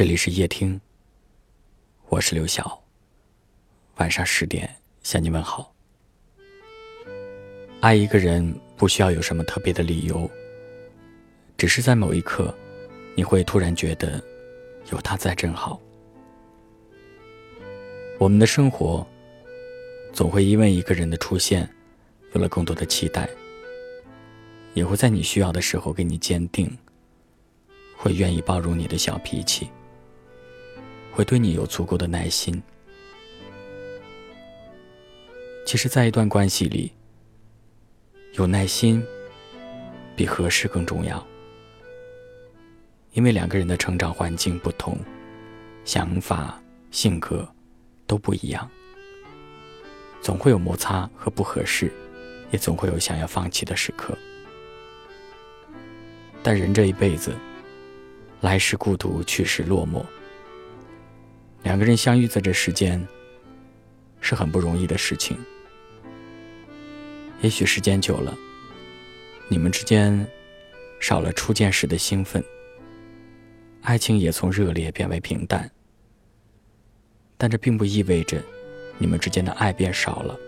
这里是夜听，我是刘晓。晚上十点向你问好。爱一个人不需要有什么特别的理由，只是在某一刻，你会突然觉得有他在真好。我们的生活总会因为一个人的出现有了更多的期待，也会在你需要的时候给你坚定。会愿意包容你的小脾气，会对你有足够的耐心。其实，在一段关系里，有耐心比合适更重要，因为两个人的成长环境不同，想法、性格都不一样，总会有摩擦和不合适，也总会有想要放弃的时刻。但人这一辈子。来时孤独，去时落寞。两个人相遇在这世间，是很不容易的事情。也许时间久了，你们之间少了初见时的兴奋，爱情也从热烈变为平淡。但这并不意味着你们之间的爱变少了，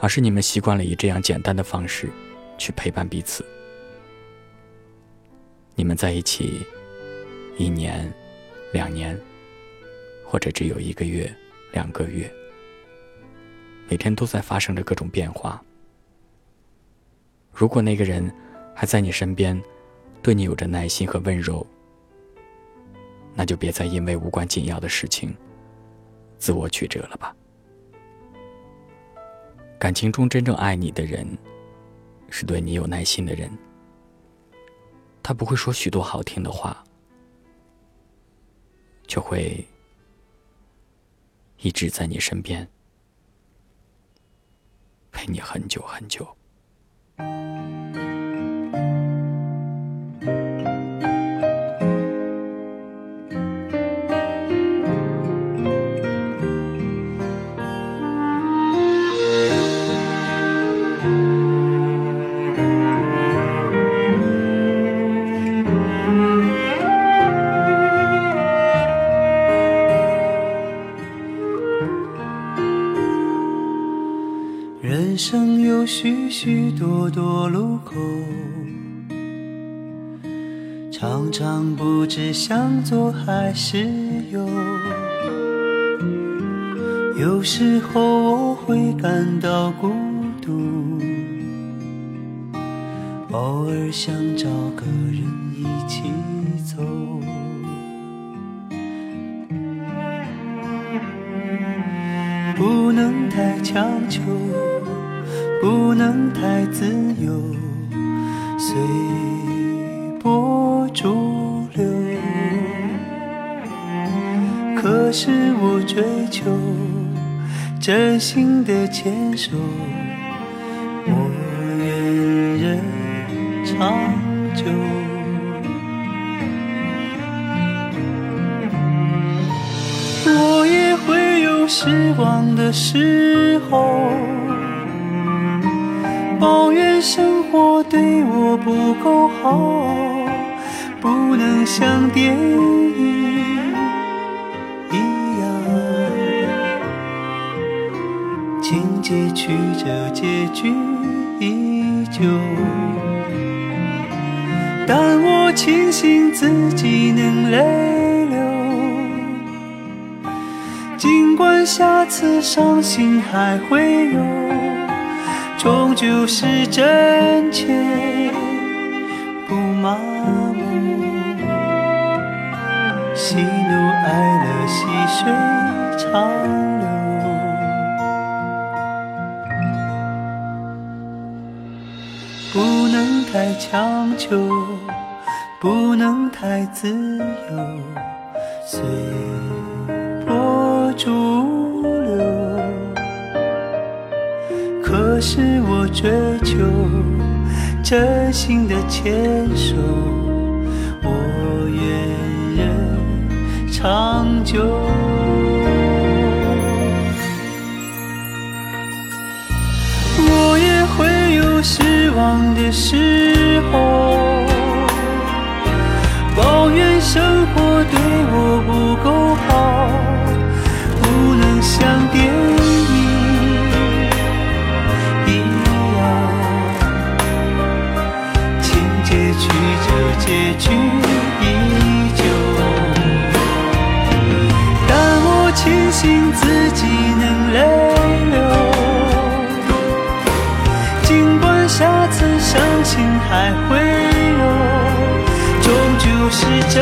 而是你们习惯了以这样简单的方式去陪伴彼此。你们在一起一年、两年，或者只有一个月、两个月，每天都在发生着各种变化。如果那个人还在你身边，对你有着耐心和温柔，那就别再因为无关紧要的事情自我曲折了吧。感情中真正爱你的人，是对你有耐心的人。他不会说许多好听的话，却会一直在你身边，陪你很久很久。许许多多路口，常常不知向左还是右。有时候我会感到孤独，偶尔想找个人一起走。不能太强求。不能太自由，随波逐流。可是我追求真心的牵手，我愿人长久。我也会有失望的时候。抱怨生活对我不够好，不能像电影一样，情节曲折，结局依旧。但我庆幸自己能泪流，尽管下次伤心还会有。终究是真切，不麻木。喜怒哀乐，细水长流。不能太强求，不能太自由，随波逐可是我追求真心的牵手，我愿人长久。我也会有失望的时候，抱怨生活对我不。信自己能泪流。尽管下次伤心还会有，终究是真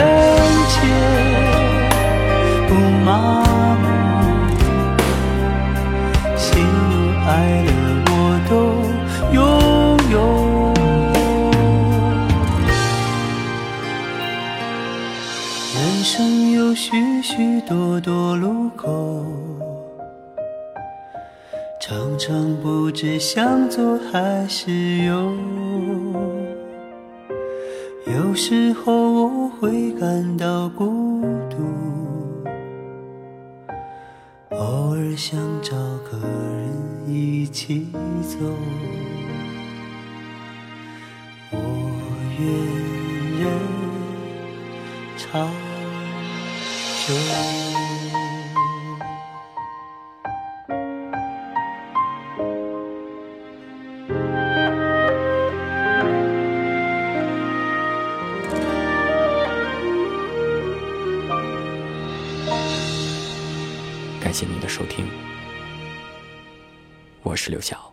人生有许许多多路口。常常不知向左还是右，有时候我会感到孤独，偶尔想找个人一起走。我愿人长。感谢您的收听，我是刘晓。